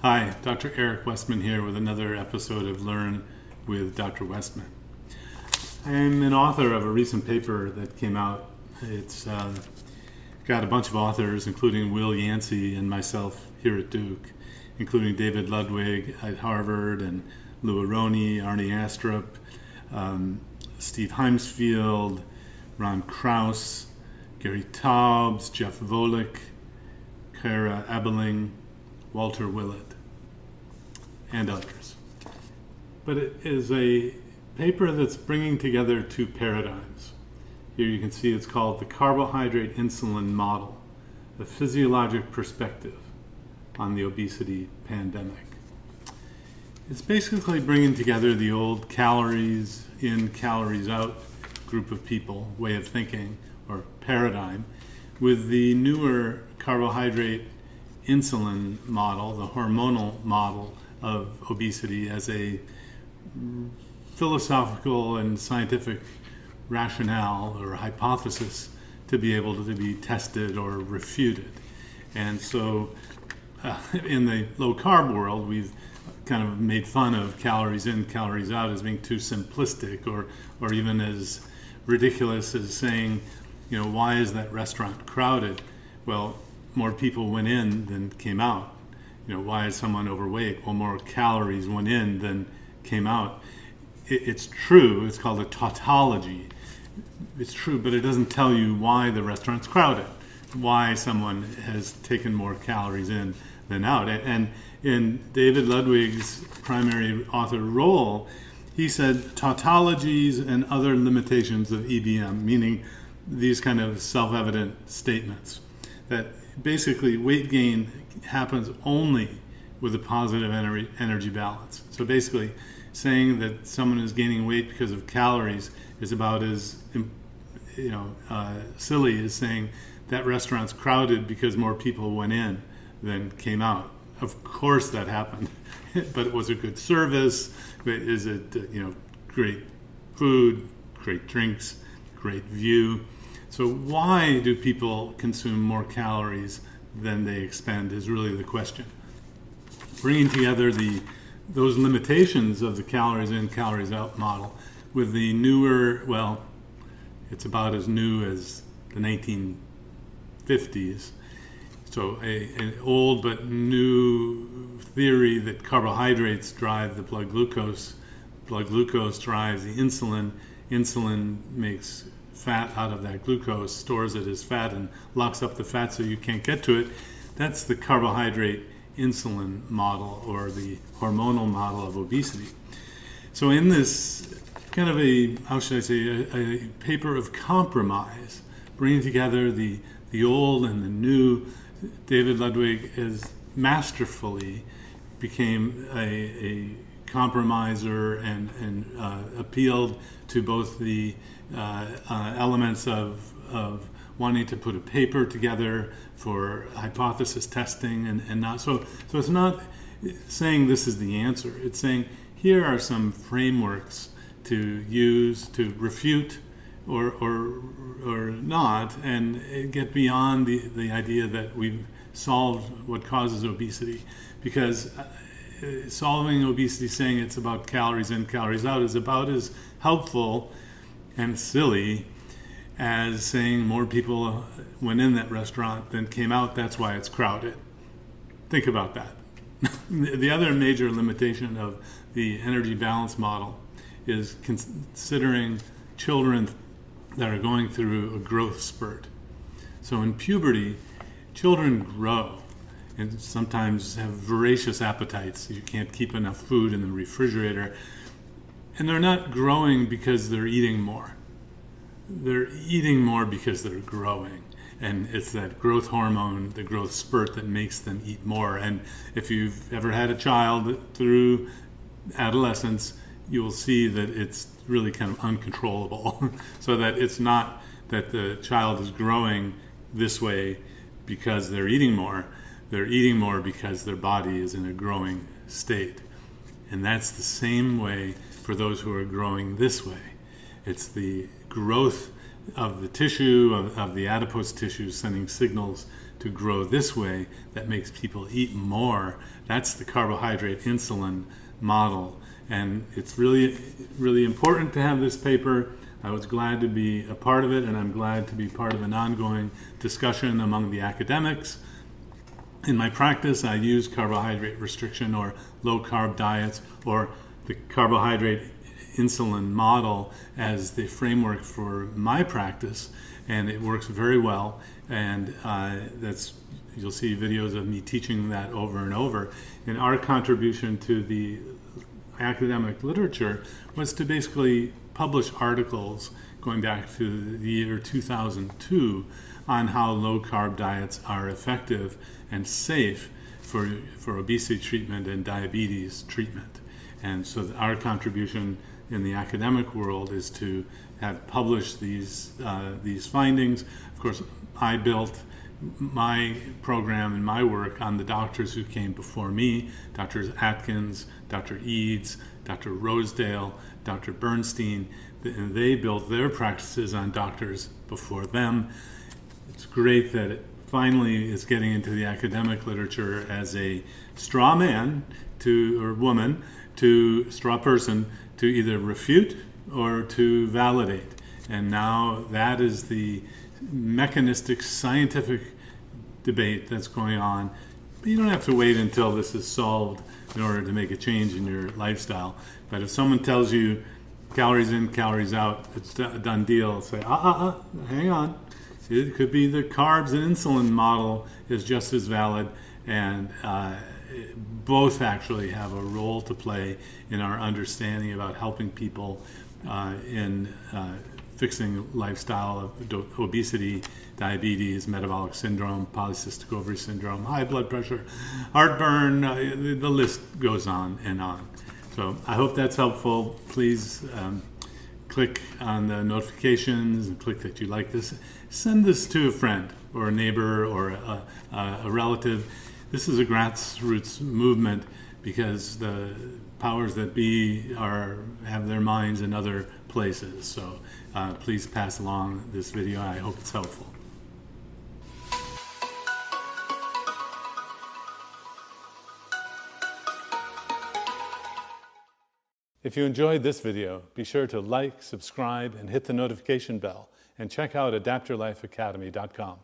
Hi, Dr. Eric Westman here with another episode of Learn with Dr. Westman. I'm an author of a recent paper that came out. It's uh, got a bunch of authors, including Will Yancy and myself here at Duke, including David Ludwig at Harvard and Lou Aronne, Arnie Astrup, um, Steve Heymsfield, Ron Krauss, Gary Taubes, Jeff Volek, Cara Ebbeling, Walter Willett, and others. But it is a paper that's bringing together two paradigms. Here you can see it's called the carbohydrate insulin model, a physiologic perspective on the obesity pandemic. It's basically bringing together the old calories in, calories out group of people, way of thinking, or paradigm, with the newer carbohydrate insulin model, the hormonal model of obesity, as a philosophical and scientific rationale or hypothesis to be able to be tested or refuted. And so, uh, in the low carb world, we've kind of made fun of calories in, calories out as being too simplistic, or or even as ridiculous as saying, you know, why is that restaurant crowded? Well, more people went in than came out. You know, why is someone overweight? Well, more calories went in than came out. It, it's true. It's called a tautology. It's true, but it doesn't tell you why the restaurant's crowded, why someone has taken more calories in than out. And in David Ludwig's primary author role, he said tautologies and other limitations of EBM, meaning these kind of self evident statements. That basically weight gain happens only with a positive energy balance. So basically, saying that someone is gaining weight because of calories is about as you know uh, silly as saying that restaurant's crowded because more people went in than came out. Of course, that happened, but it was a good service. Is it you know great food, great drinks, great view? So why do people consume more calories than they expend is really the question. Bringing together the those limitations of the calories in, calories out model with the newer, well, it's about as new as the 1950s so a, an old but new theory that carbohydrates drive the blood glucose, blood glucose drives the insulin, insulin makes fat out of that glucose, stores it as fat, and locks up the fat so you can't get to it. That's the carbohydrate insulin model or the hormonal model of obesity. So, in this kind of a, how should I say, a, a paper of compromise, bringing together the, the old and the new David Ludwig is masterfully became a, a compromiser and, and uh, appealed to both the uh, uh, elements of, of wanting to put a paper together for hypothesis testing and, and not so so it's not saying this is the answer it's saying here are some frameworks to use to refute or, or, or not, and get beyond the, the idea that we've solved what causes obesity. Because Uh, solving obesity, saying it's about calories in, calories out, is about as helpful and silly as saying more people went in that restaurant than came out, that's why it's crowded. Think about that. the other major limitation of the energy balance model is considering children that are going through a growth spurt. So in puberty, children grow and sometimes have voracious appetites. You can't keep enough food in the refrigerator. And they're not growing because they're eating more. They're eating more because they're growing. And it's that growth hormone, the growth spurt, that makes them eat more. And if you've ever had a child through adolescence, you will see that it's really kind of uncontrollable. so that it's not that the child is growing this way because they're eating more, they're eating more because their body is in a growing state. And that's the same way for those who are growing this way. It's the growth of the tissue, of, of the adipose tissue, sending signals to grow this way that makes people eat more. That's the carbohydrate insulin model. And it's really, really important to have this paper. I was glad to be a part of it, and I'm glad to be part of an ongoing discussion among the academics. In my practice, I use carbohydrate restriction or low carb diets or the carbohydrate insulin model as the framework for my practice, and it works very well. And uh, that's you'll see videos of me teaching that over and over. And our contribution to the academic literature was to basically publish articles going back to the year 2002 on how low carb diets are effective and safe for, for obesity treatment and diabetes treatment. And so our contribution in the academic world is to have published these, uh, these findings. Of course, I built my program and my work on the doctors who came before me Drs. Atkins, Dr. Eades, Dr. Rosedale, Dr. Bernstein. And they built their practices on doctors before them. It's great that it finally is getting into the academic literature as a straw man to or woman to straw person to either refute or to validate. And now that is the mechanistic scientific debate that's going on. But you don't have to wait until this is solved in order to make a change in your lifestyle. But if someone tells you calories in, calories out, it's a done deal, say, ah, ah, ah, hang on. It could be the carbs and insulin model is just as valid, and uh, both actually have a role to play in our understanding about helping people uh, in uh, fixing lifestyle of obesity, diabetes, metabolic syndrome, polycystic ovary syndrome, high blood pressure, heartburn, uh, the, list goes on and on. So I hope that's helpful. Please um, click on the notifications and click that you like this. Send this to a friend or a neighbor or a, a, a relative. This is a grassroots movement because the powers that be are have their minds in other places. So uh, please pass along this video. I hope it's helpful. If you enjoyed this video, be sure to like, subscribe, and hit the notification bell, and check out adaptyourlifeacademy.com.